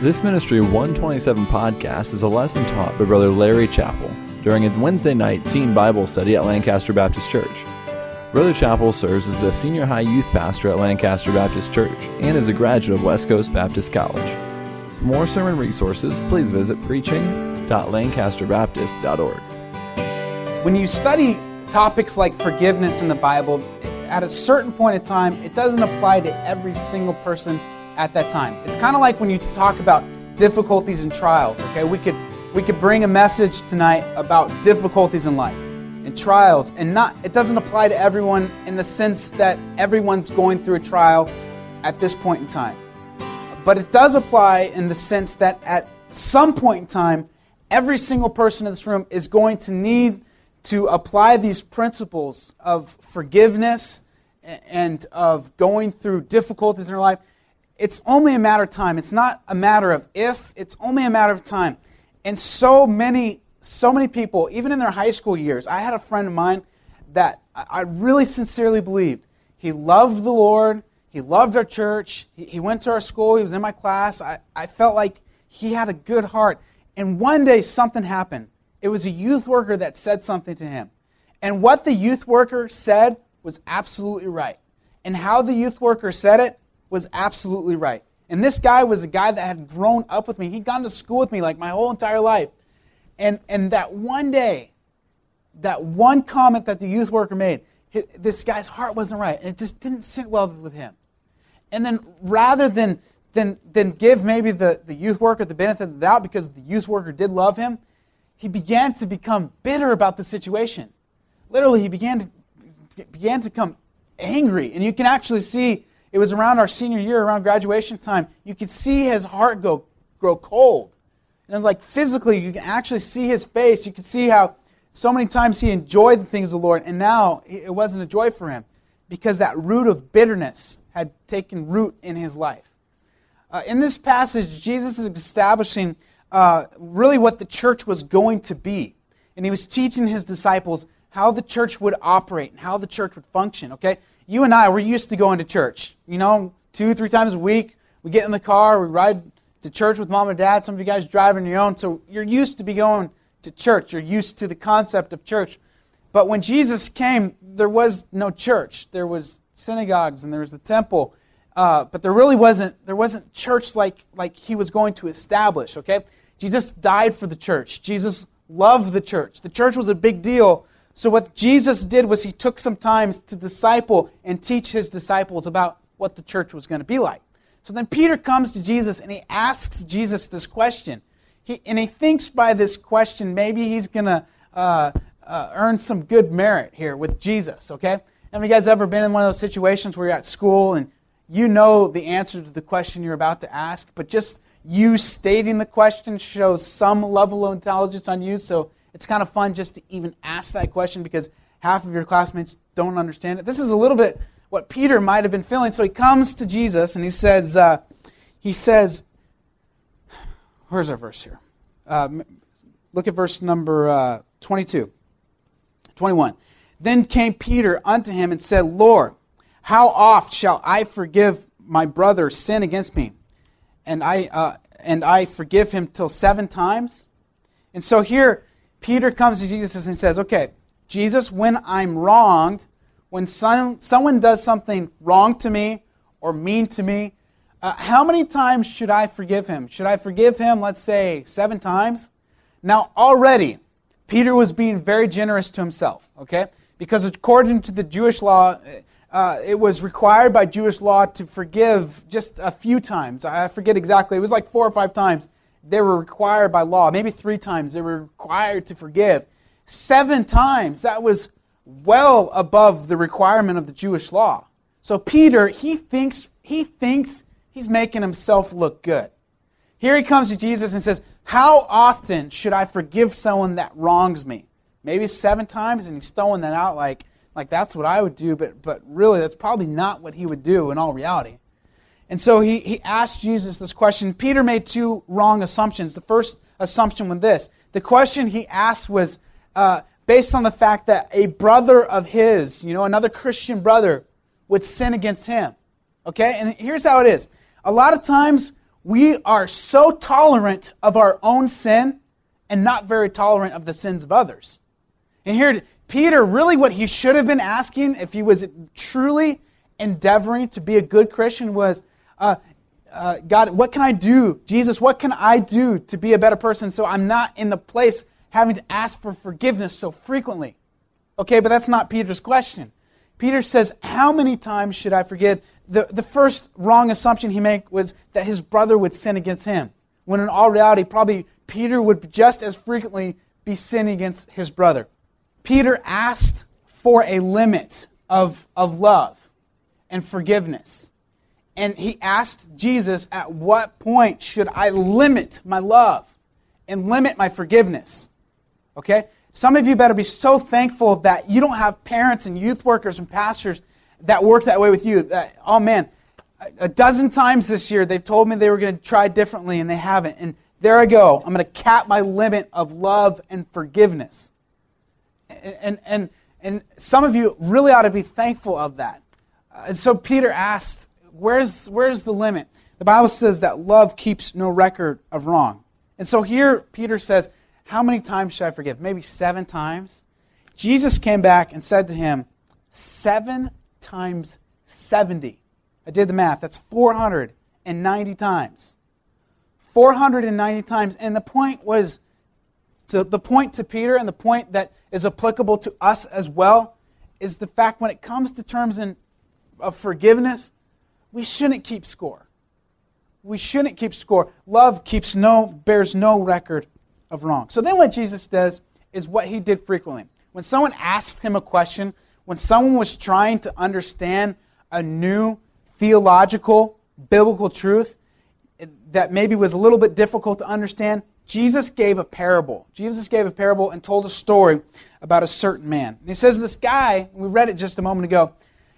This Ministry 127 podcast is a lesson taught by Brother Larry Chappell during a Wednesday night teen Bible study at Lancaster Baptist Church. Brother Chappell serves as the senior high youth pastor at Lancaster Baptist Church and is a graduate of West Coast Baptist College. For more sermon resources, please visit preaching.lancasterbaptist.org. When you study topics like forgiveness in the Bible, at a certain point in time, it doesn't apply to every single person at that time. It's kind of like when you talk about difficulties and trials, okay? We could we could bring a message tonight about difficulties in life and trials and not it doesn't apply to everyone in the sense that everyone's going through a trial at this point in time. But it does apply in the sense that at some point in time, every single person in this room is going to need to apply these principles of forgiveness and of going through difficulties in their life it's only a matter of time. It's not a matter of if, it's only a matter of time. And so many, so many people, even in their high school years, I had a friend of mine that I really sincerely believed he loved the Lord, he loved our church, he, he went to our school, he was in my class. I, I felt like he had a good heart. And one day something happened. It was a youth worker that said something to him. And what the youth worker said was absolutely right. And how the youth worker said it was absolutely right. And this guy was a guy that had grown up with me. He'd gone to school with me like my whole entire life. And, and that one day, that one comment that the youth worker made, this guy's heart wasn't right. And it just didn't sit well with him. And then rather than, than, than give maybe the, the youth worker the benefit of the doubt because the youth worker did love him, he began to become bitter about the situation. Literally, he began to, began to become angry. And you can actually see it was around our senior year, around graduation time. You could see his heart go grow cold. And it was like physically, you can actually see his face. You could see how so many times he enjoyed the things of the Lord, and now it wasn't a joy for him because that root of bitterness had taken root in his life. Uh, in this passage, Jesus is establishing uh, really what the church was going to be. And he was teaching his disciples how the church would operate and how the church would function, okay? You and I, we're used to going to church. You know, two, three times a week, we get in the car, we ride to church with mom and dad. Some of you guys drive on your own. So you're used to be going to church. You're used to the concept of church. But when Jesus came, there was no church. There was synagogues and there was the temple. Uh, but there really wasn't there wasn't church like like he was going to establish. Okay, Jesus died for the church. Jesus loved the church. The church was a big deal so, what Jesus did was he took some time to disciple and teach his disciples about what the church was going to be like. So then Peter comes to Jesus and he asks Jesus this question. He, and he thinks by this question, maybe he's going to uh, uh, earn some good merit here with Jesus, okay? Have you guys ever been in one of those situations where you're at school and you know the answer to the question you're about to ask, but just you stating the question shows some level of intelligence on you, so it's kind of fun just to even ask that question because half of your classmates don't understand it. This is a little bit what Peter might have been feeling. So he comes to Jesus and he says, uh, he says, where's our verse here? Uh, look at verse number uh, 22, 21. Then came Peter unto him and said, Lord, how oft shall I forgive my brother sin against me? And I, uh, and I forgive him till seven times? And so here, Peter comes to Jesus and says, Okay, Jesus, when I'm wronged, when some, someone does something wrong to me or mean to me, uh, how many times should I forgive him? Should I forgive him, let's say, seven times? Now, already, Peter was being very generous to himself, okay? Because according to the Jewish law, uh, it was required by Jewish law to forgive just a few times. I forget exactly. It was like four or five times they were required by law. Maybe three times they were required to forgive. Seven times, that was well above the requirement of the Jewish law. So Peter, he thinks, he thinks he's making himself look good. Here he comes to Jesus and says, How often should I forgive someone that wrongs me? Maybe seven times, and he's throwing that out like, like that's what I would do, but, but really that's probably not what he would do in all reality. And so he, he asked Jesus this question. Peter made two wrong assumptions. The first assumption was this the question he asked was uh, based on the fact that a brother of his, you know, another Christian brother, would sin against him. Okay? And here's how it is a lot of times we are so tolerant of our own sin and not very tolerant of the sins of others. And here, Peter, really what he should have been asking if he was truly endeavoring to be a good Christian was, uh, uh, God, what can I do? Jesus, what can I do to be a better person so I'm not in the place having to ask for forgiveness so frequently? Okay, but that's not Peter's question. Peter says, How many times should I forgive? The, the first wrong assumption he made was that his brother would sin against him, when in all reality, probably Peter would just as frequently be sinning against his brother. Peter asked for a limit of, of love and forgiveness. And he asked Jesus, At what point should I limit my love and limit my forgiveness? Okay? Some of you better be so thankful that you don't have parents and youth workers and pastors that work that way with you. That, oh man, a dozen times this year they've told me they were going to try differently and they haven't. And there I go. I'm going to cap my limit of love and forgiveness. And, and, and, some of you really ought to be thankful of that. Uh, and so Peter asked, where's, where's the limit? The Bible says that love keeps no record of wrong. And so here Peter says, How many times should I forgive? Maybe seven times. Jesus came back and said to him, Seven times 70. I did the math. That's 490 times. 490 times. And the point was, to, the point to Peter and the point that is applicable to us as well is the fact when it comes to terms in, of forgiveness, we shouldn't keep score. We shouldn't keep score. Love keeps no, bears no record of wrong. So then what Jesus does is what he did frequently. When someone asked him a question, when someone was trying to understand a new theological, biblical truth that maybe was a little bit difficult to understand, Jesus gave a parable. Jesus gave a parable and told a story about a certain man. And he says this guy, we read it just a moment ago,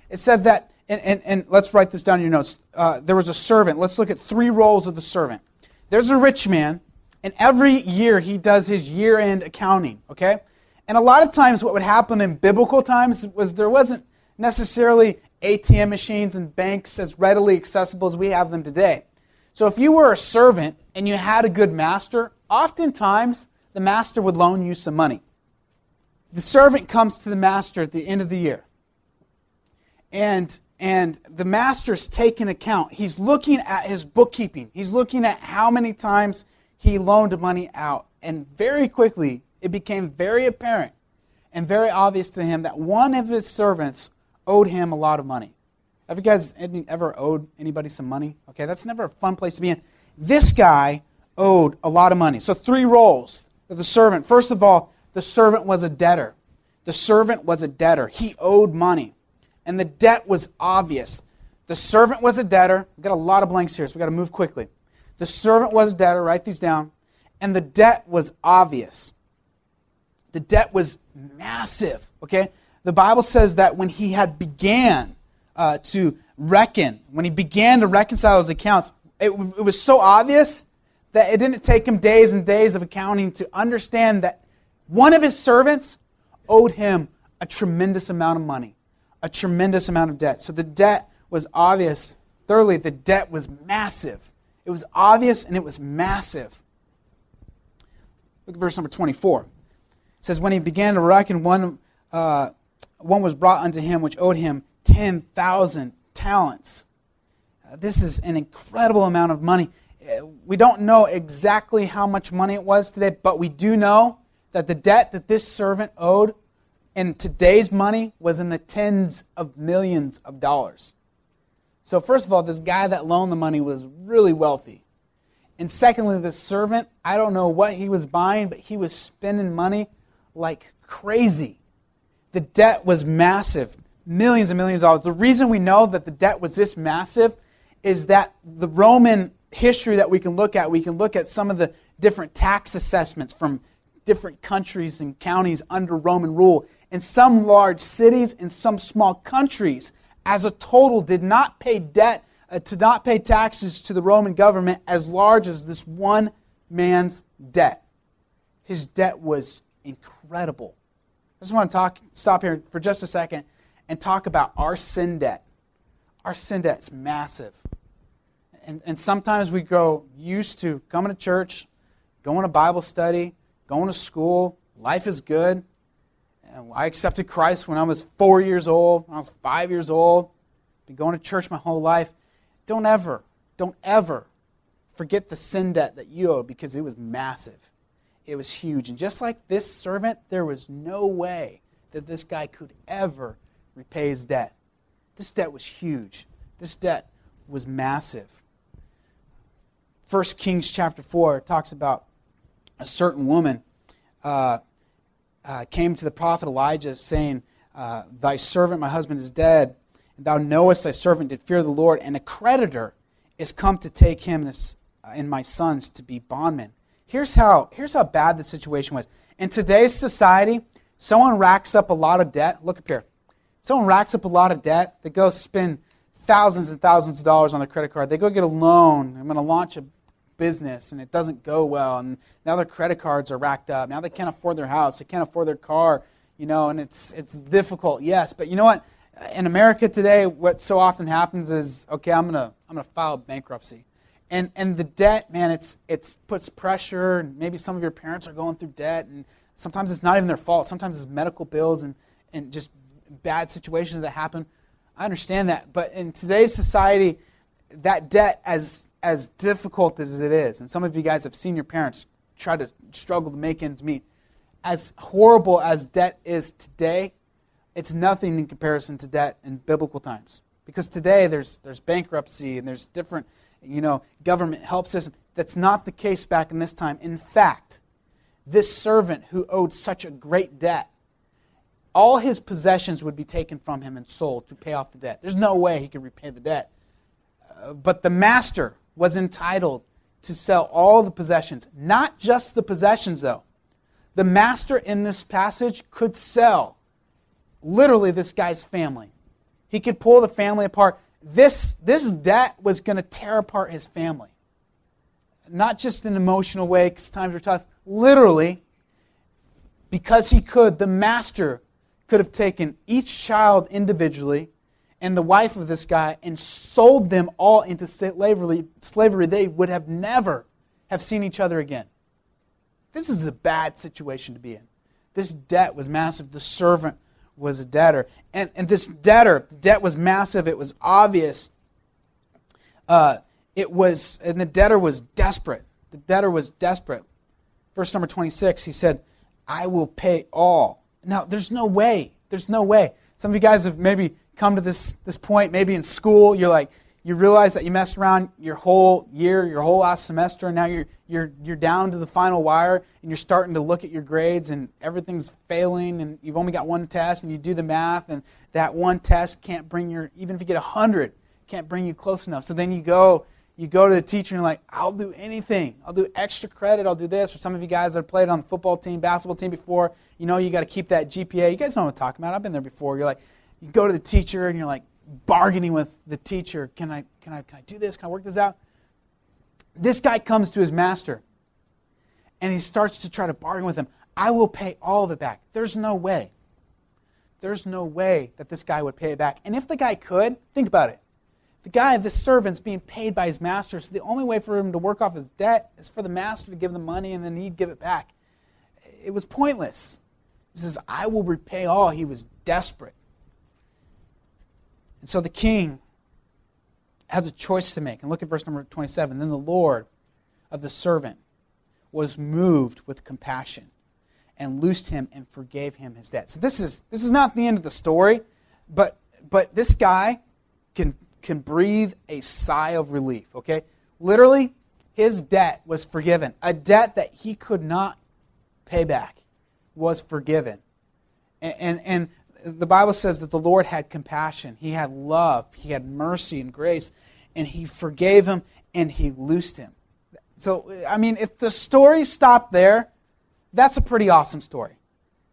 it said that, and, and, and let's write this down in your notes. Uh, there was a servant. Let's look at three roles of the servant. There's a rich man, and every year he does his year end accounting, okay? And a lot of times, what would happen in biblical times was there wasn't necessarily ATM machines and banks as readily accessible as we have them today. So, if you were a servant and you had a good master, oftentimes the master would loan you some money. The servant comes to the master at the end of the year. And, and the master's taking account. He's looking at his bookkeeping, he's looking at how many times he loaned money out. And very quickly, it became very apparent and very obvious to him that one of his servants owed him a lot of money. Have you guys ever owed anybody some money? Okay, that's never a fun place to be in. This guy owed a lot of money. So, three roles of the servant. First of all, the servant was a debtor. The servant was a debtor. He owed money. And the debt was obvious. The servant was a debtor. We've got a lot of blanks here, so we've got to move quickly. The servant was a debtor. Write these down. And the debt was obvious. The debt was massive, okay? The Bible says that when he had began uh, to reckon, when he began to reconcile his accounts, it, it was so obvious that it didn't take him days and days of accounting to understand that one of his servants owed him a tremendous amount of money, a tremendous amount of debt. So the debt was obvious. Thirdly, the debt was massive. It was obvious and it was massive. Look at verse number 24 says, When he began to reckon, one, uh, one was brought unto him which owed him 10,000 talents. Uh, this is an incredible amount of money. Uh, we don't know exactly how much money it was today, but we do know that the debt that this servant owed in today's money was in the tens of millions of dollars. So, first of all, this guy that loaned the money was really wealthy. And secondly, the servant, I don't know what he was buying, but he was spending money like crazy. The debt was massive, millions and millions of dollars. The reason we know that the debt was this massive is that the Roman history that we can look at, we can look at some of the different tax assessments from different countries and counties under Roman rule. And some large cities in some small countries, as a total, did not pay debt, uh, to not pay taxes to the Roman government as large as this one man's debt. His debt was incredible. I just want to talk, stop here for just a second and talk about our sin debt. Our sin debt is massive. And, and sometimes we grow used to coming to church, going to Bible study, going to school. Life is good. I accepted Christ when I was four years old, when I was five years old. Been going to church my whole life. Don't ever, don't ever forget the sin debt that you owe because it was massive. It was huge. And just like this servant, there was no way that this guy could ever repay his debt. This debt was huge. This debt was massive. 1 Kings chapter 4 talks about a certain woman uh, uh, came to the prophet Elijah saying, uh, Thy servant, my husband, is dead. And thou knowest thy servant did fear the Lord, and a creditor is come to take him and, his, uh, and my sons to be bondmen. Here's how, here's how bad the situation was. In today's society, someone racks up a lot of debt. Look up here. Someone racks up a lot of debt. They go spend thousands and thousands of dollars on their credit card. They go get a loan. I'm going to launch a business and it doesn't go well. And now their credit cards are racked up. Now they can't afford their house. They can't afford their car. You know, and it's it's difficult. Yes, but you know what? In America today, what so often happens is, okay, I'm gonna I'm gonna file bankruptcy, and and the debt, man, it's it's puts pressure. And maybe some of your parents are going through debt, and sometimes it's not even their fault. Sometimes it's medical bills and and just bad situations that happen. I understand that. But in today's society, that debt, as, as difficult as it is, and some of you guys have seen your parents try to struggle to make ends meet, as horrible as debt is today, it's nothing in comparison to debt in biblical times. Because today there's, there's bankruptcy and there's different, you know, government help system. That's not the case back in this time. In fact, this servant who owed such a great debt all his possessions would be taken from him and sold to pay off the debt. There's no way he could repay the debt. Uh, but the master was entitled to sell all the possessions, not just the possessions, though. The master in this passage could sell literally this guy's family. He could pull the family apart. This, this debt was going to tear apart his family. Not just in an emotional way because times were tough. Literally, because he could, the master could have taken each child individually and the wife of this guy and sold them all into slavery, slavery they would have never have seen each other again. This is a bad situation to be in. This debt was massive. The servant was a debtor. And, and this debtor, the debt was massive. It was obvious. Uh, it was, and the debtor was desperate. The debtor was desperate. Verse number 26, he said, I will pay all now, there's no way. There's no way. Some of you guys have maybe come to this, this point, maybe in school, you're like, you realize that you messed around your whole year, your whole last semester, and now you're, you're, you're down to the final wire, and you're starting to look at your grades, and everything's failing, and you've only got one test, and you do the math, and that one test can't bring your, even if you get 100, can't bring you close enough. So then you go you go to the teacher and you're like, I'll do anything. I'll do extra credit. I'll do this. For some of you guys that have played on the football team, basketball team before, you know you got to keep that GPA. You guys know what I'm talking about. I've been there before. You're like, you go to the teacher and you're like bargaining with the teacher. Can I, can I, can I do this? Can I work this out? This guy comes to his master and he starts to try to bargain with him. I will pay all of it back. There's no way. There's no way that this guy would pay it back. And if the guy could, think about it the guy, the servant's being paid by his master, so the only way for him to work off his debt is for the master to give the money and then he'd give it back. It was pointless. He says, I will repay all. He was desperate. And so the king has a choice to make. And look at verse number 27. Then the Lord of the servant was moved with compassion and loosed him and forgave him his debt. So this is this is not the end of the story, but but this guy can can breathe a sigh of relief, okay? Literally, his debt was forgiven. A debt that he could not pay back was forgiven. And, and, and, the Bible says that the Lord had compassion, He had love, He had mercy and grace, and He forgave him and He loosed him. So, I mean, if the story stopped there, that's a pretty awesome story.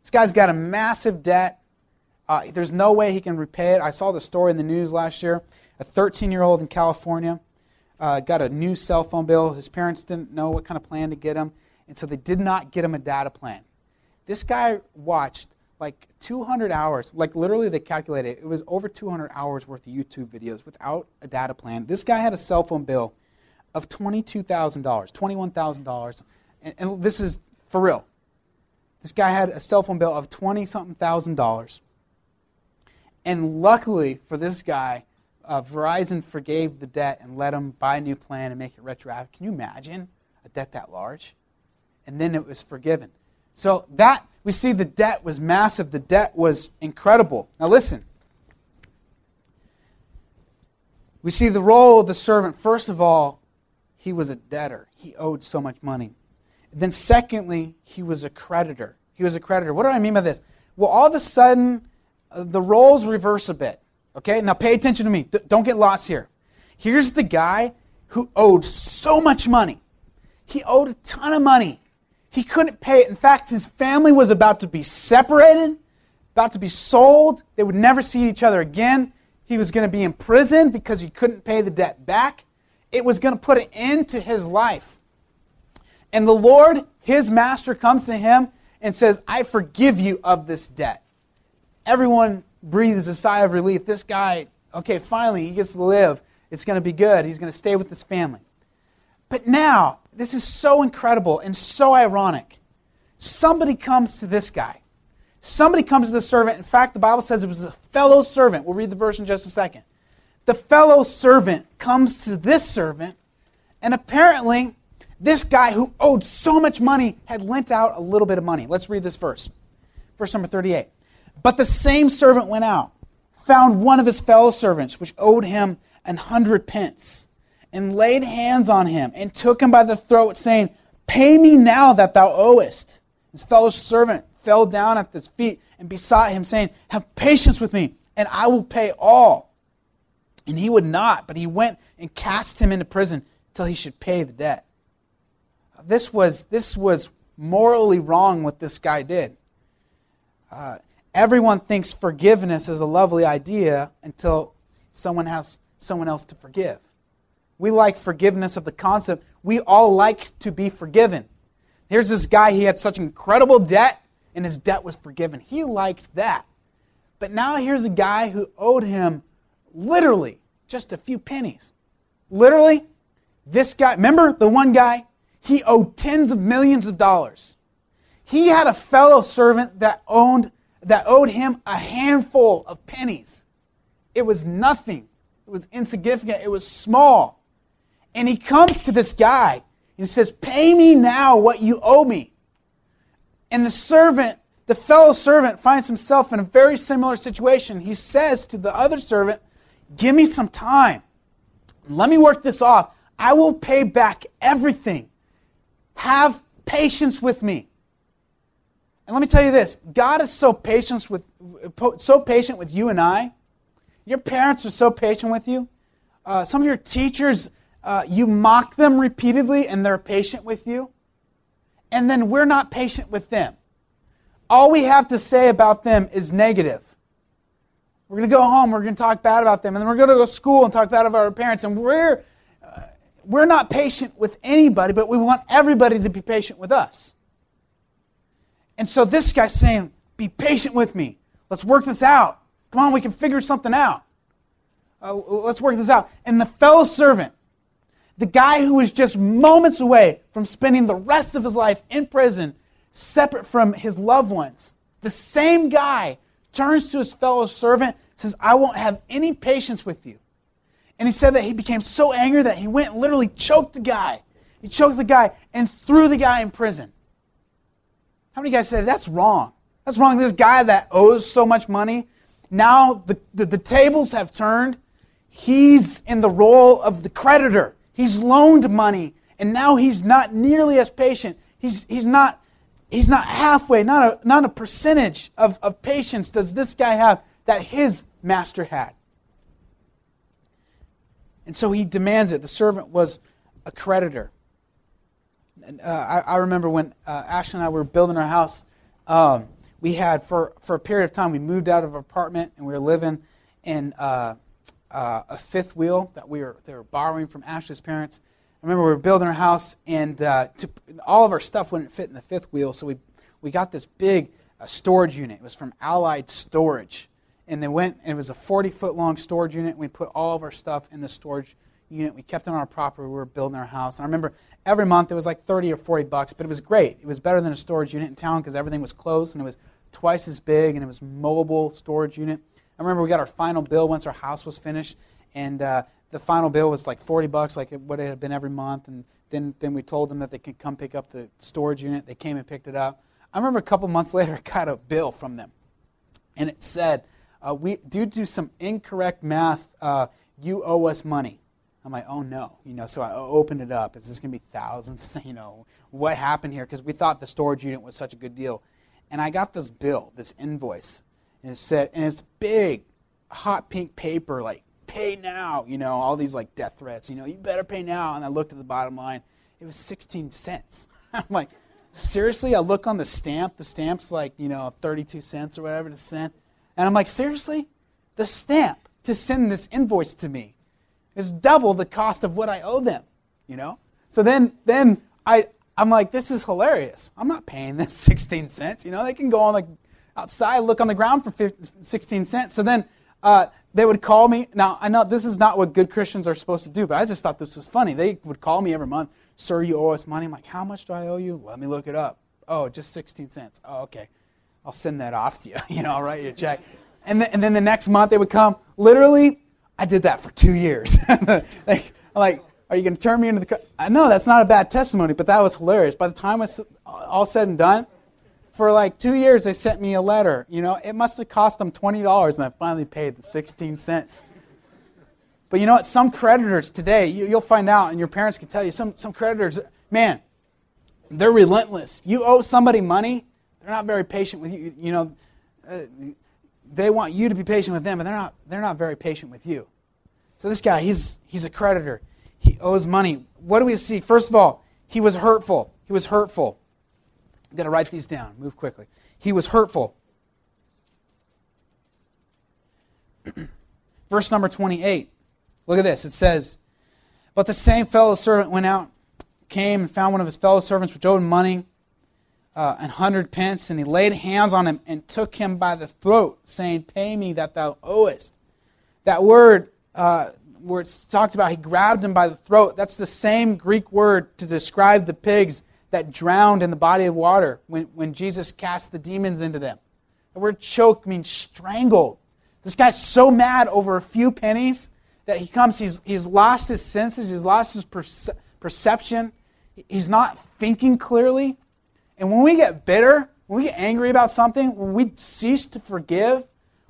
This guy's got a massive debt. Uh, there's no way he can repay it. I saw the story in the news last year a 13 year old in California uh, got a new cell phone bill. His parents didn't know what kind of plan to get him, and so they did not get him a data plan. This guy watched like 200 hours. Like literally, they calculated it was over 200 hours worth of YouTube videos without a data plan. This guy had a cell phone bill of $22,000, $21,000. And, and this is for real. This guy had a cell phone bill of 20 something thousand dollars. And luckily for this guy, uh, Verizon forgave the debt and let him buy a new plan and make it retroactive. Can you imagine a debt that large? And then it was forgiven. So that we see the debt was massive. The debt was incredible. Now listen. We see the role of the servant. First of all, he was a debtor. He owed so much money. Then secondly, he was a creditor. He was a creditor. What do I mean by this? Well, all of a sudden, uh, the roles reverse a bit. Okay? Now pay attention to me. Don't get lost here. Here's the guy who owed so much money. He owed a ton of money. He couldn't pay it. In fact, his family was about to be separated, about to be sold. They would never see each other again. He was going to be in prison because he couldn't pay the debt back. It was going to put an end to his life. And the Lord, his master, comes to him and says, I forgive you of this debt. Everyone breathes a sigh of relief. This guy, okay, finally, he gets to live. It's going to be good. He's going to stay with his family. But now, this is so incredible and so ironic. Somebody comes to this guy. Somebody comes to the servant. In fact, the Bible says it was a fellow servant. We'll read the verse in just a second. The fellow servant comes to this servant, and apparently, this guy who owed so much money had lent out a little bit of money. Let's read this verse. Verse number 38. But the same servant went out, found one of his fellow servants, which owed him an hundred pence, and laid hands on him, and took him by the throat, saying, Pay me now that thou owest. His fellow servant fell down at his feet and besought him, saying, Have patience with me, and I will pay all. And he would not, but he went and cast him into prison till he should pay the debt. This was, this was morally wrong what this guy did. Uh, everyone thinks forgiveness is a lovely idea until someone has someone else to forgive. We like forgiveness of the concept. We all like to be forgiven. Here's this guy, he had such incredible debt, and his debt was forgiven. He liked that. But now here's a guy who owed him literally just a few pennies. Literally, this guy, remember the one guy? He owed tens of millions of dollars. He had a fellow servant that owned that owed him a handful of pennies. It was nothing. It was insignificant. It was small. And he comes to this guy and says, Pay me now what you owe me. And the servant, the fellow servant, finds himself in a very similar situation. He says to the other servant, Give me some time. Let me work this off. I will pay back everything. Have patience with me. And let me tell you this God is so patient with, so patient with you and I. Your parents are so patient with you. Uh, some of your teachers, uh, you mock them repeatedly and they're patient with you. And then we're not patient with them. All we have to say about them is negative. We're going to go home, we're going to talk bad about them, and then we're going to go to school and talk bad about our parents. And we're, uh, we're not patient with anybody, but we want everybody to be patient with us. And so this guy's saying, Be patient with me. Let's work this out. Come on, we can figure something out. Uh, let's work this out. And the fellow servant, the guy who was just moments away from spending the rest of his life in prison, separate from his loved ones, the same guy turns to his fellow servant, says, I won't have any patience with you. And he said that he became so angry that he went and literally choked the guy. He choked the guy and threw the guy in prison. How many guys say that's wrong? That's wrong. This guy that owes so much money, now the, the, the tables have turned. He's in the role of the creditor. He's loaned money, and now he's not nearly as patient. He's, he's, not, he's not halfway, not a, not a percentage of, of patience does this guy have that his master had. And so he demands it. The servant was a creditor uh, I, I, remember when uh, Ashley and I were building our house, um, we had, for, for a period of time, we moved out of our apartment and we were living in uh, uh, a fifth wheel that we were, they were borrowing from Ashley's parents. I remember we were building our house and uh, to, all of our stuff wouldn't fit in the fifth wheel, so we, we got this big a storage unit. It was from Allied Storage. And they went, and it was a 40 foot long storage unit. We put all of our stuff in the storage unit. We kept it on our property. We were building our house. And I remember every month it was like 30 or 40 bucks, but it was great. It was better than a storage unit in town because everything was closed and it was twice as big and it was mobile storage unit. I remember we got our final bill once our house was finished, and uh, the final bill was like 40 bucks, like what it had been every month. And then, then we told them that they could come pick up the storage unit. They came and picked it up. I remember a couple months later, I got a bill from them, and it said, uh, "We due to some incorrect math, uh, you owe us money." I'm like, "Oh no!" You know, so I opened it up. Is this going to be thousands? you know, what happened here? Because we thought the storage unit was such a good deal, and I got this bill, this invoice, and said, and it's big, hot pink paper, like pay now, you know, all these like death threats, you know, you better pay now. And I looked at the bottom line, it was 16 cents. I'm like, seriously? I look on the stamp, the stamp's like, you know, 32 cents or whatever to send. And I'm like, seriously? The stamp to send this invoice to me is double the cost of what I owe them, you know? So then, then I, I'm like, this is hilarious. I'm not paying this 16 cents. You know, they can go on the outside, look on the ground for 15, 16 cents. So then uh, they would call me. Now, I know this is not what good Christians are supposed to do, but I just thought this was funny. They would call me every month, Sir, you owe us money. I'm like, How much do I owe you? Let me look it up. Oh, just 16 cents. Oh, okay. I'll send that off to you. you know, I'll write you a check. And, then, and then the next month they would come. Literally, I did that for two years. like, I'm like, are you going to turn me into the. I know that's not a bad testimony, but that was hilarious. By the time it's all said and done, for like two years they sent me a letter. You know, it must have cost them twenty dollars, and I finally paid the sixteen cents. But you know what? Some creditors today, you, will find out, and your parents can tell you. Some some creditors, man, they're relentless. You owe somebody money, they're not very patient with you. You know, uh, they want you to be patient with them, but they're not. They're not very patient with you. So this guy, he's he's a creditor. He owes money. What do we see? First of all, he was hurtful. He was hurtful. I'm going to write these down. Move quickly. He was hurtful. Verse number 28. Look at this. It says, But the same fellow servant went out, came and found one of his fellow servants which owed money, uh, an hundred pence, and he laid hands on him and took him by the throat, saying, Pay me that thou owest. That word, uh, where it's talked about, he grabbed him by the throat. That's the same Greek word to describe the pigs that drowned in the body of water when, when Jesus cast the demons into them. The word choke means strangled. This guy's so mad over a few pennies that he comes, he's, he's lost his senses, he's lost his perce- perception, he's not thinking clearly. And when we get bitter, when we get angry about something, when we cease to forgive,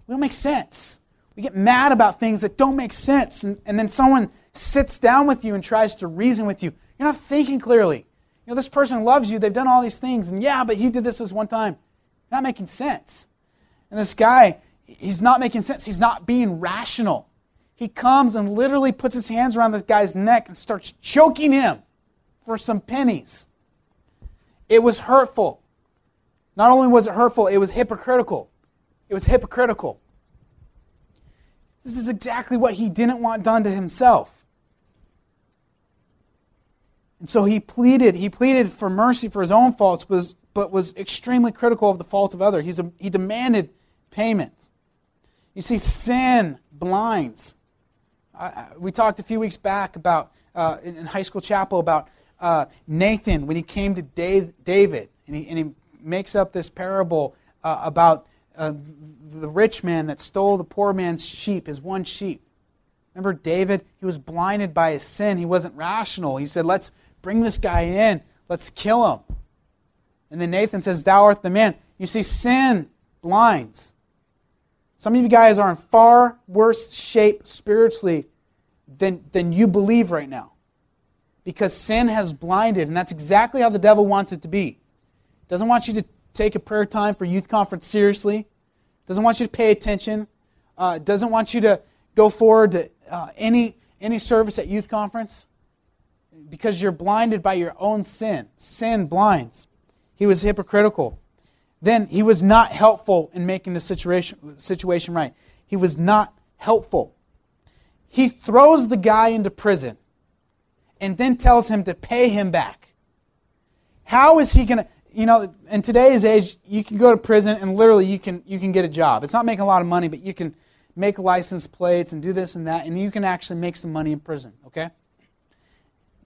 we don't make sense. We get mad about things that don't make sense. And, and then someone sits down with you and tries to reason with you. You're not thinking clearly. Know, this person loves you. They've done all these things. And yeah, but he did this this one time. Not making sense. And this guy, he's not making sense. He's not being rational. He comes and literally puts his hands around this guy's neck and starts choking him for some pennies. It was hurtful. Not only was it hurtful, it was hypocritical. It was hypocritical. This is exactly what he didn't want done to himself. And so he pleaded, he pleaded for mercy for his own faults, was, but was extremely critical of the fault of others. He's a, he demanded payment. You see, sin blinds. I, we talked a few weeks back about, uh, in, in, high school chapel, about uh, Nathan when he came to Dave, David, and he, and he makes up this parable uh, about uh, the rich man that stole the poor man's sheep, his one sheep. Remember David? He was blinded by his sin. He wasn't rational. He said, Let's Bring this guy in. Let's kill him. And then Nathan says, Thou art the man. You see, sin blinds. Some of you guys are in far worse shape spiritually than, than you believe right now. Because sin has blinded, and that's exactly how the devil wants it to be. Doesn't want you to take a prayer time for youth conference seriously. Doesn't want you to pay attention. Uh, doesn't want you to go forward to uh, any, any service at youth conference because you're blinded by your own sin. Sin blinds. He was hypocritical. Then he was not helpful in making the situation, situation right. He was not helpful. He throws the guy into prison and then tells him to pay him back. How is he going to? you know, in today's age, you can go to prison and literally you can you can get a job. It's not making a lot of money, but you can make license plates and do this and that, and you can actually make some money in prison. Okay.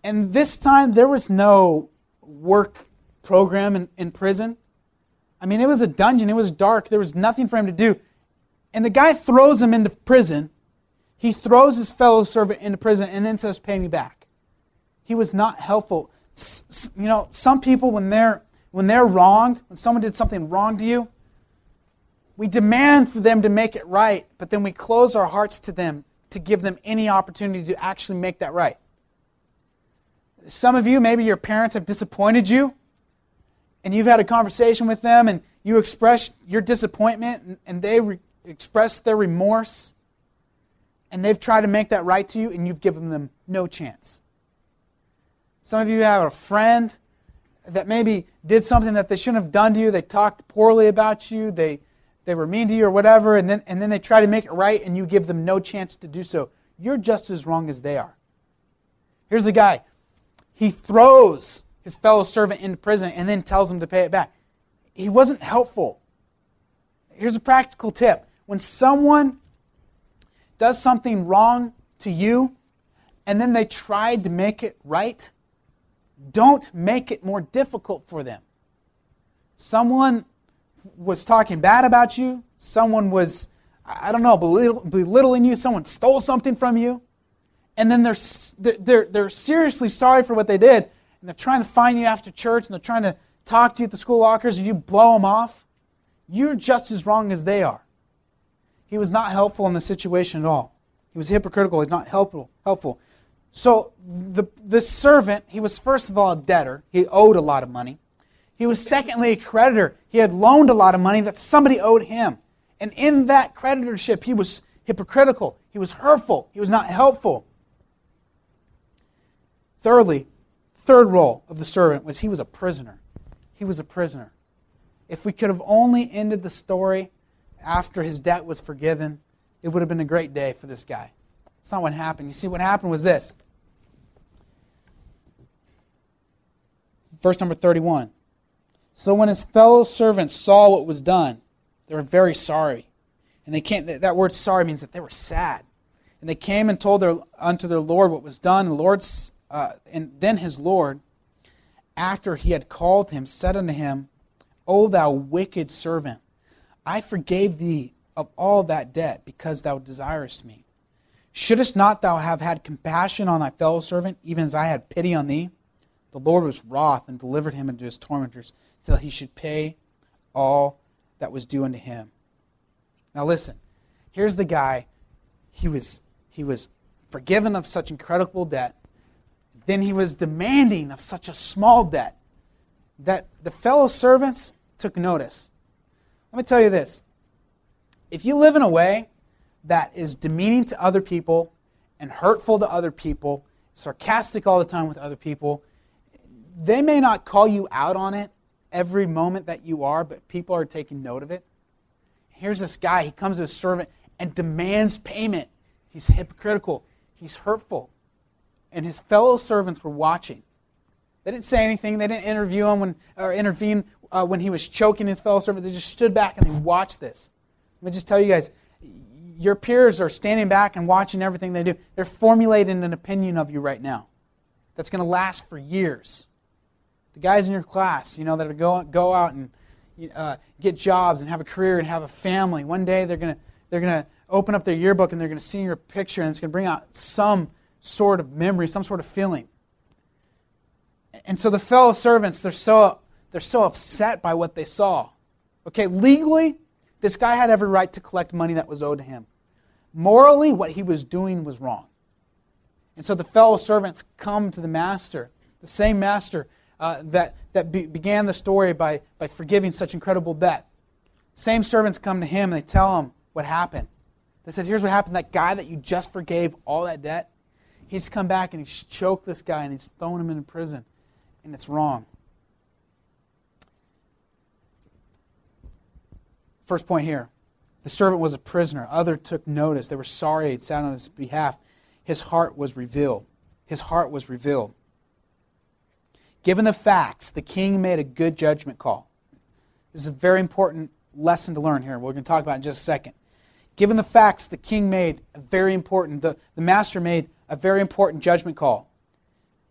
And this time there was no work program in, in prison. I mean, it was a dungeon. It was dark. There was nothing for him to do. And the guy throws him into prison. He throws his fellow servant into prison and then says, Pay me back. He was not helpful. You know, some people, when they're, when they're wronged, when someone did something wrong to you, we demand for them to make it right, but then we close our hearts to them to give them any opportunity to actually make that right. Some of you, maybe your parents have disappointed you, and you've had a conversation with them, and you express your disappointment, and they re- express their remorse, and they've tried to make that right to you, and you've given them no chance. Some of you have a friend that maybe did something that they shouldn't have done to you. They talked poorly about you. They, they were mean to you or whatever, and then, and then they try to make it right, and you give them no chance to do so. You're just as wrong as they are. Here's a guy. He throws his fellow servant into prison and then tells him to pay it back. He wasn't helpful. Here's a practical tip when someone does something wrong to you and then they tried to make it right, don't make it more difficult for them. Someone was talking bad about you, someone was, I don't know, belittling you, someone stole something from you, and then they're, they're, they're seriously sorry for what they did, and they're trying to find you after church, and they're trying to talk to you at the school lockers, and you blow them off, you're just as wrong as they are. He was not helpful in the situation at all. He was hypocritical. He's not helpful. Helpful. So the the servant, he was first of all a debtor. He owed a lot of money. He was secondly a creditor. He had loaned a lot of money that somebody owed him. And in that creditorship, he was hypocritical. He was hurtful. He was not helpful. Thirdly, third role of the servant was he was a prisoner. He was a prisoner. If we could have only ended the story after his debt was forgiven, it would have been a great day for this guy. It's not what happened. You see, what happened was this. Verse number 31. So when his fellow servants saw what was done, they were very sorry. And they came, that word sorry means that they were sad. And they came and told their, unto their Lord what was done. And, Lord's, uh, and then his Lord, after he had called him, said unto him, O thou wicked servant, I forgave thee of all that debt because thou desirest me. Shouldest not thou have had compassion on thy fellow servant, even as I had pity on thee? The Lord was wroth and delivered him into his tormentors, till he should pay all that was due unto him. Now listen, here's the guy. He was, he was forgiven of such incredible debt. Then he was demanding of such a small debt that the fellow servants took notice. Let me tell you this if you live in a way that is demeaning to other people and hurtful to other people, sarcastic all the time with other people, they may not call you out on it every moment that you are, but people are taking note of it. Here's this guy, he comes to a servant and demands payment. He's hypocritical, he's hurtful. And his fellow servants were watching. They didn't say anything, they didn't interview him when, or intervene uh, when he was choking his fellow servant. They just stood back and they watched this. Let me just tell you guys your peers are standing back and watching everything they do. They're formulating an opinion of you right now that's going to last for years. The guys in your class, you know, that are go, go out and uh, get jobs and have a career and have a family, one day they're going to they're going to open up their yearbook and they're going to see your picture and it's going to bring out some sort of memory, some sort of feeling. And so the fellow servants, they're so they're so upset by what they saw. Okay, legally, this guy had every right to collect money that was owed to him. Morally, what he was doing was wrong. And so the fellow servants come to the master, the same master uh, that, that be, began the story by, by forgiving such incredible debt. Same servants come to him and they tell him what happened. They said, Here's what happened. That guy that you just forgave all that debt, he's come back and he's choked this guy and he's thrown him in prison. And it's wrong. First point here the servant was a prisoner. Other took notice. They were sorry it sat on his behalf. His heart was revealed. His heart was revealed. Given the facts, the king made a good judgment call. This is a very important lesson to learn here. We're going to talk about in just a second. Given the facts, the king made a very important, the, the master made a very important judgment call.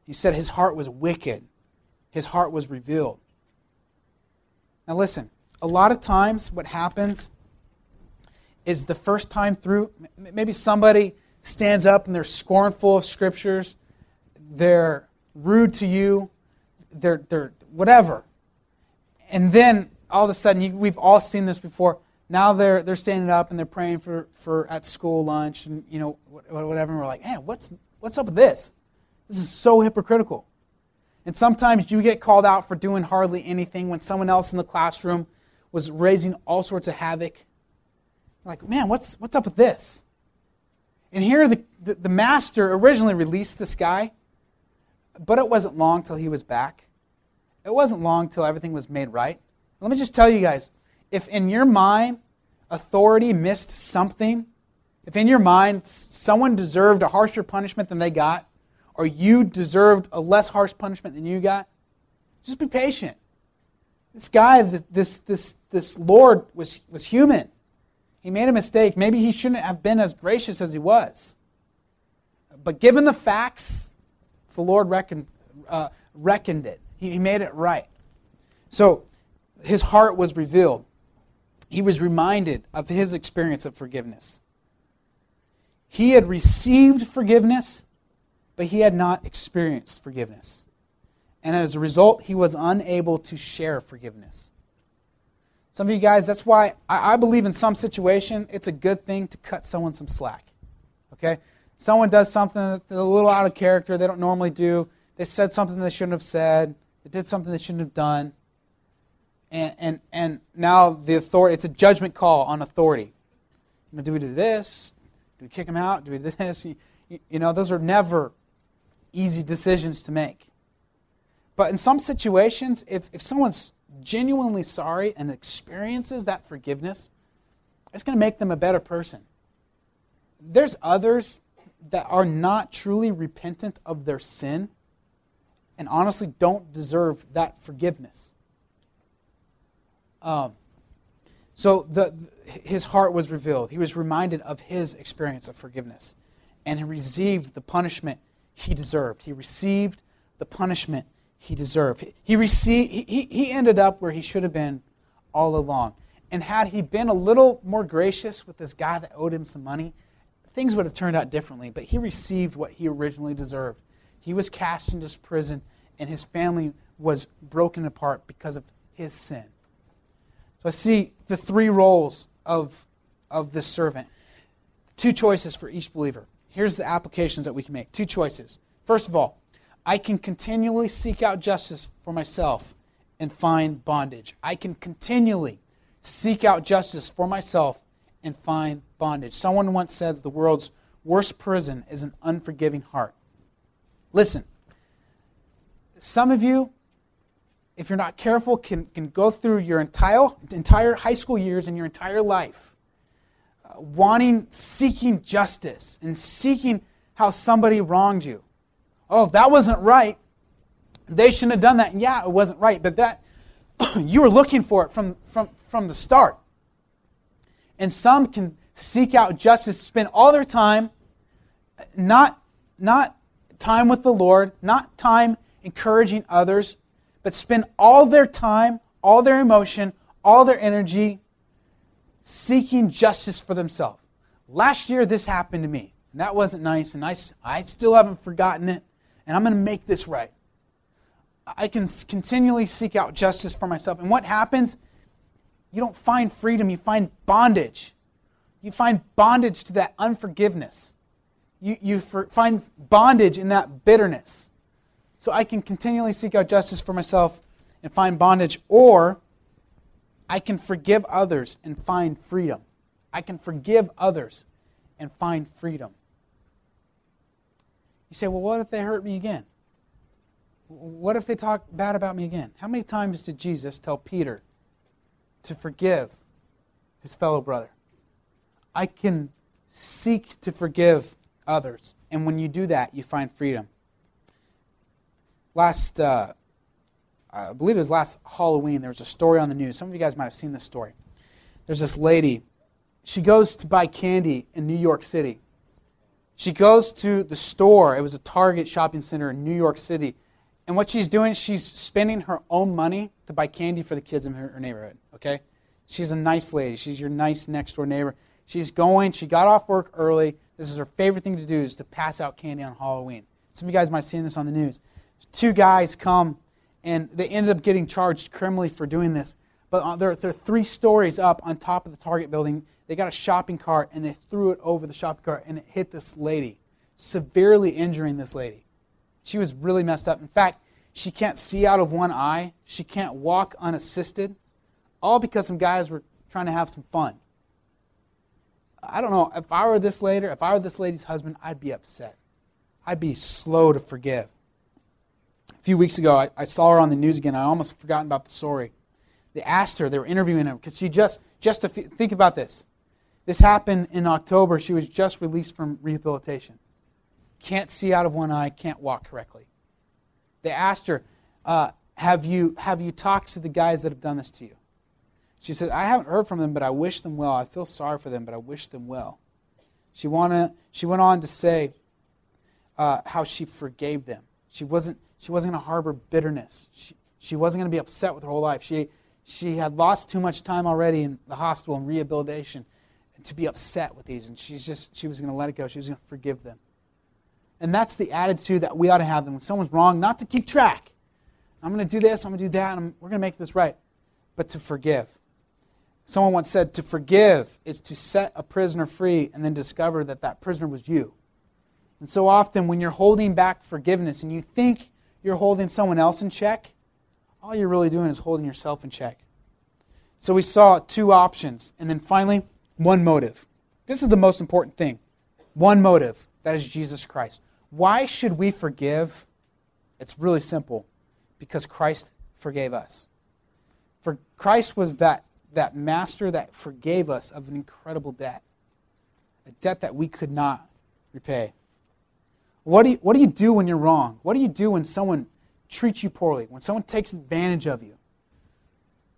He said his heart was wicked, his heart was revealed. Now, listen, a lot of times what happens is the first time through, maybe somebody stands up and they're scornful of scriptures, they're rude to you, they're, they're whatever. And then all of a sudden, we've all seen this before. Now they're, they're standing up and they're praying for, for at school lunch and you know whatever. And we're like, man, what's, what's up with this? This is so hypocritical. And sometimes you get called out for doing hardly anything when someone else in the classroom was raising all sorts of havoc. Like, man, what's, what's up with this? And here the, the, the master originally released this guy, but it wasn't long till he was back. It wasn't long till everything was made right. Let me just tell you guys if in your mind authority missed something, if in your mind someone deserved a harsher punishment than they got, or you deserved a less harsh punishment than you got, just be patient. This guy, this, this, this Lord, was, was human. He made a mistake. Maybe he shouldn't have been as gracious as he was. But given the facts, the Lord reckoned, uh, reckoned it. He, he made it right. So his heart was revealed. He was reminded of his experience of forgiveness. He had received forgiveness, but he had not experienced forgiveness. And as a result, he was unable to share forgiveness. Some of you guys, that's why I, I believe in some situation it's a good thing to cut someone some slack. Okay? Someone does something that's a little out of character, they don't normally do. They said something they shouldn't have said. They did something they shouldn't have done and, and, and now the authority, it's a judgment call on authority. You know, do we do this? Do we kick him out? Do we do this? You, you know, those are never easy decisions to make. But in some situations, if, if someone's genuinely sorry and experiences that forgiveness, it's going to make them a better person. There's others that are not truly repentant of their sin and honestly don't deserve that forgiveness. Um, so the, his heart was revealed. He was reminded of his experience of forgiveness. And he received the punishment he deserved. He received the punishment he deserved. He, received, he, he ended up where he should have been all along. And had he been a little more gracious with this guy that owed him some money, things would have turned out differently. But he received what he originally deserved. He was cast into prison, and his family was broken apart because of his sin. So I see the three roles of, of this servant. Two choices for each believer. Here's the applications that we can make. Two choices. First of all, I can continually seek out justice for myself and find bondage. I can continually seek out justice for myself and find bondage. Someone once said that the world's worst prison is an unforgiving heart. Listen, some of you if you're not careful, can, can go through your entire, entire high school years and your entire life uh, wanting, seeking justice and seeking how somebody wronged you. Oh, that wasn't right. They shouldn't have done that. And yeah, it wasn't right, but that you were looking for it from, from, from the start. And some can seek out justice, spend all their time, not, not time with the Lord, not time encouraging others, but spend all their time, all their emotion, all their energy seeking justice for themselves. Last year, this happened to me, and that wasn't nice, and I, I still haven't forgotten it, and I'm going to make this right. I can continually seek out justice for myself. And what happens? You don't find freedom, you find bondage. You find bondage to that unforgiveness. You, you find bondage in that bitterness so I can continually seek out justice for myself and find bondage, or I can forgive others and find freedom. I can forgive others and find freedom. You say, well, what if they hurt me again? What if they talk bad about me again? How many times did Jesus tell Peter to forgive his fellow brother? I can seek to forgive others. And when you do that, you find freedom. Last, uh, I believe it was last Halloween. There was a story on the news. Some of you guys might have seen this story. There's this lady. She goes to buy candy in New York City. She goes to the store. It was a Target shopping center in New York City. And what she's doing, she's spending her own money to buy candy for the kids in her, her neighborhood. Okay? She's a nice lady. She's your nice next door neighbor. She's going, she got off work early. This is her favorite thing to do is to pass out candy on Halloween. Some of you guys might have seen this on the news. Two guys come and they ended up getting charged criminally for doing this. But uh, they're, they're three stories up on top of the Target building. They got a shopping cart and they threw it over the shopping cart and it hit this lady, severely injuring this lady. She was really messed up. In fact, she can't see out of one eye. She can't walk unassisted. All because some guys were trying to have some fun. I don't know. If I were this lady, if I were this lady's husband, I'd be upset. I'd be slow to forgive. A few weeks ago, I, I saw her on the news again. I almost forgotten about the story. They asked her, they were interviewing her, because she just, just to f- think about this. This happened in October. She was just released from rehabilitation. Can't see out of one eye, can't walk correctly. They asked her, uh, have, you, have you talked to the guys that have done this to you? She said, I haven't heard from them, but I wish them well. I feel sorry for them, but I wish them well. She, wanna, she went on to say uh, how she forgave them. She wasn't, she wasn't going to harbor bitterness. She, she wasn't going to be upset with her whole life. She, she had lost too much time already in the hospital and rehabilitation to be upset with these. And she's just, she was going to let it go. She was going to forgive them. And that's the attitude that we ought to have when someone's wrong, not to keep track. I'm going to do this, I'm going to do that, and we're going to make this right, but to forgive. Someone once said to forgive is to set a prisoner free and then discover that that prisoner was you. And so often, when you're holding back forgiveness and you think you're holding someone else in check, all you're really doing is holding yourself in check. So we saw two options. And then finally, one motive. This is the most important thing. One motive. That is Jesus Christ. Why should we forgive? It's really simple. Because Christ forgave us. For Christ was that, that master that forgave us of an incredible debt, a debt that we could not repay. What do, you, what do you do when you're wrong? What do you do when someone treats you poorly, when someone takes advantage of you?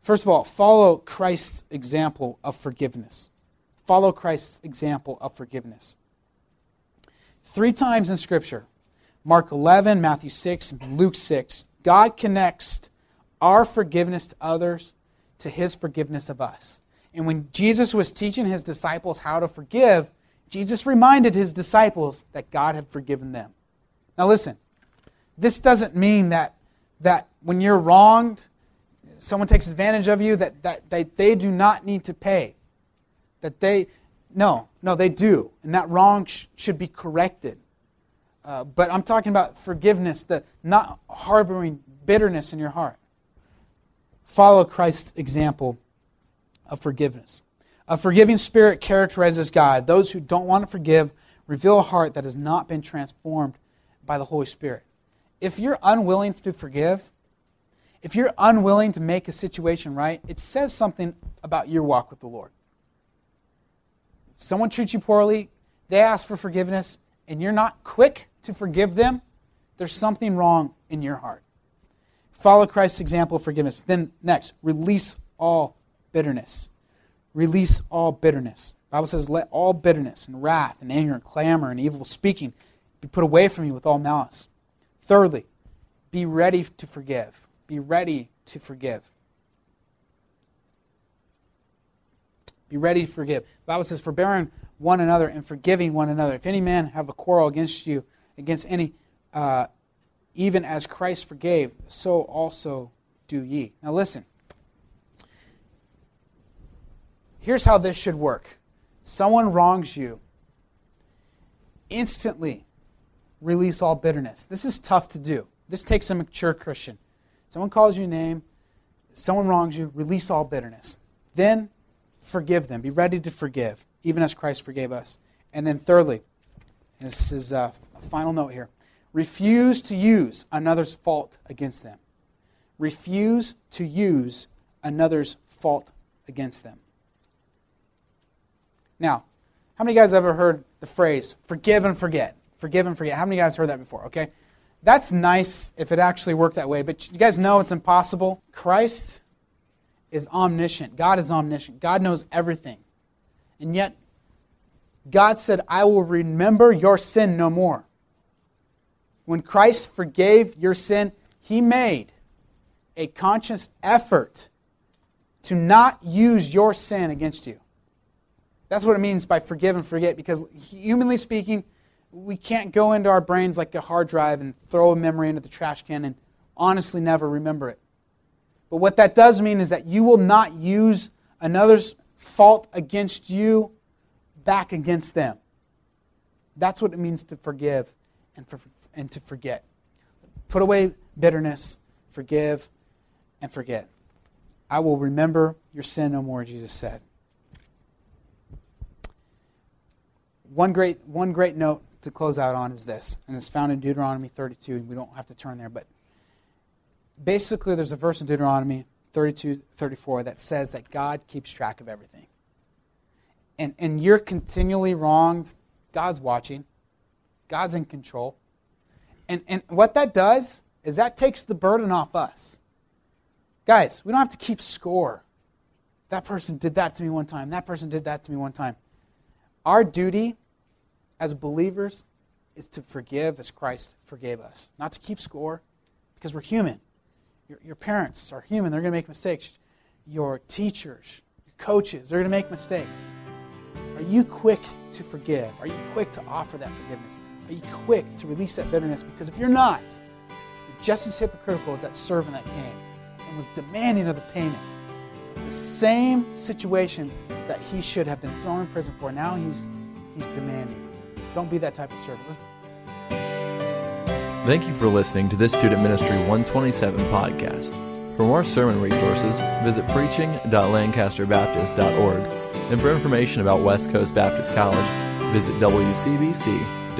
First of all, follow Christ's example of forgiveness. Follow Christ's example of forgiveness. Three times in Scripture, Mark 11, Matthew 6, Luke 6, God connects our forgiveness to others to his forgiveness of us. And when Jesus was teaching his disciples how to forgive, Jesus reminded his disciples that God had forgiven them. Now, listen, this doesn't mean that, that when you're wronged, someone takes advantage of you, that, that, that they do not need to pay. That they, no, no, they do. And that wrong sh- should be corrected. Uh, but I'm talking about forgiveness, the not harboring bitterness in your heart. Follow Christ's example of forgiveness. A forgiving spirit characterizes God. Those who don't want to forgive reveal a heart that has not been transformed by the Holy Spirit. If you're unwilling to forgive, if you're unwilling to make a situation right, it says something about your walk with the Lord. Someone treats you poorly, they ask for forgiveness, and you're not quick to forgive them, there's something wrong in your heart. Follow Christ's example of forgiveness. Then, next, release all bitterness release all bitterness. The Bible says, let all bitterness and wrath and anger and clamor and evil speaking be put away from you with all malice. Thirdly, be ready to forgive. Be ready to forgive. Be ready to forgive. The Bible says, forbearing one another and forgiving one another. If any man have a quarrel against you, against any, uh, even as Christ forgave, so also do ye. Now listen, Here's how this should work someone wrongs you, instantly release all bitterness. This is tough to do. This takes a mature Christian. Someone calls you a name, someone wrongs you, release all bitterness. Then forgive them. Be ready to forgive, even as Christ forgave us. And then, thirdly, this is uh, a final note here refuse to use another's fault against them. Refuse to use another's fault against them. Now, how many guys ever heard the phrase forgive and forget? Forgive and forget. How many guys heard that before? Okay. That's nice if it actually worked that way, but you guys know it's impossible. Christ is omniscient. God is omniscient. God knows everything. And yet, God said, I will remember your sin no more. When Christ forgave your sin, he made a conscious effort to not use your sin against you. That's what it means by forgive and forget, because humanly speaking, we can't go into our brains like a hard drive and throw a memory into the trash can and honestly never remember it. But what that does mean is that you will not use another's fault against you back against them. That's what it means to forgive and, for, and to forget. Put away bitterness, forgive, and forget. I will remember your sin no more, Jesus said. One great, one great note to close out on is this, and it's found in Deuteronomy 32. and We don't have to turn there, but basically, there's a verse in Deuteronomy 32, 34 that says that God keeps track of everything. And, and you're continually wronged, God's watching, God's in control. And, and what that does is that takes the burden off us. Guys, we don't have to keep score. That person did that to me one time. That person did that to me one time. Our duty as believers is to forgive as Christ forgave us, not to keep score because we're human. Your, your parents are human, they're going to make mistakes. Your teachers, your coaches, they're going to make mistakes. Are you quick to forgive? Are you quick to offer that forgiveness? Are you quick to release that bitterness? Because if you're not, you're just as hypocritical as that servant that came and was demanding of the payment. The same situation that he should have been thrown in prison for, now he's, he's demanding. Don't be that type of servant. Thank you for listening to this Student Ministry 127 podcast. For more sermon resources, visit preaching.lancasterbaptist.org. And for information about West Coast Baptist College, visit wcbc.edu.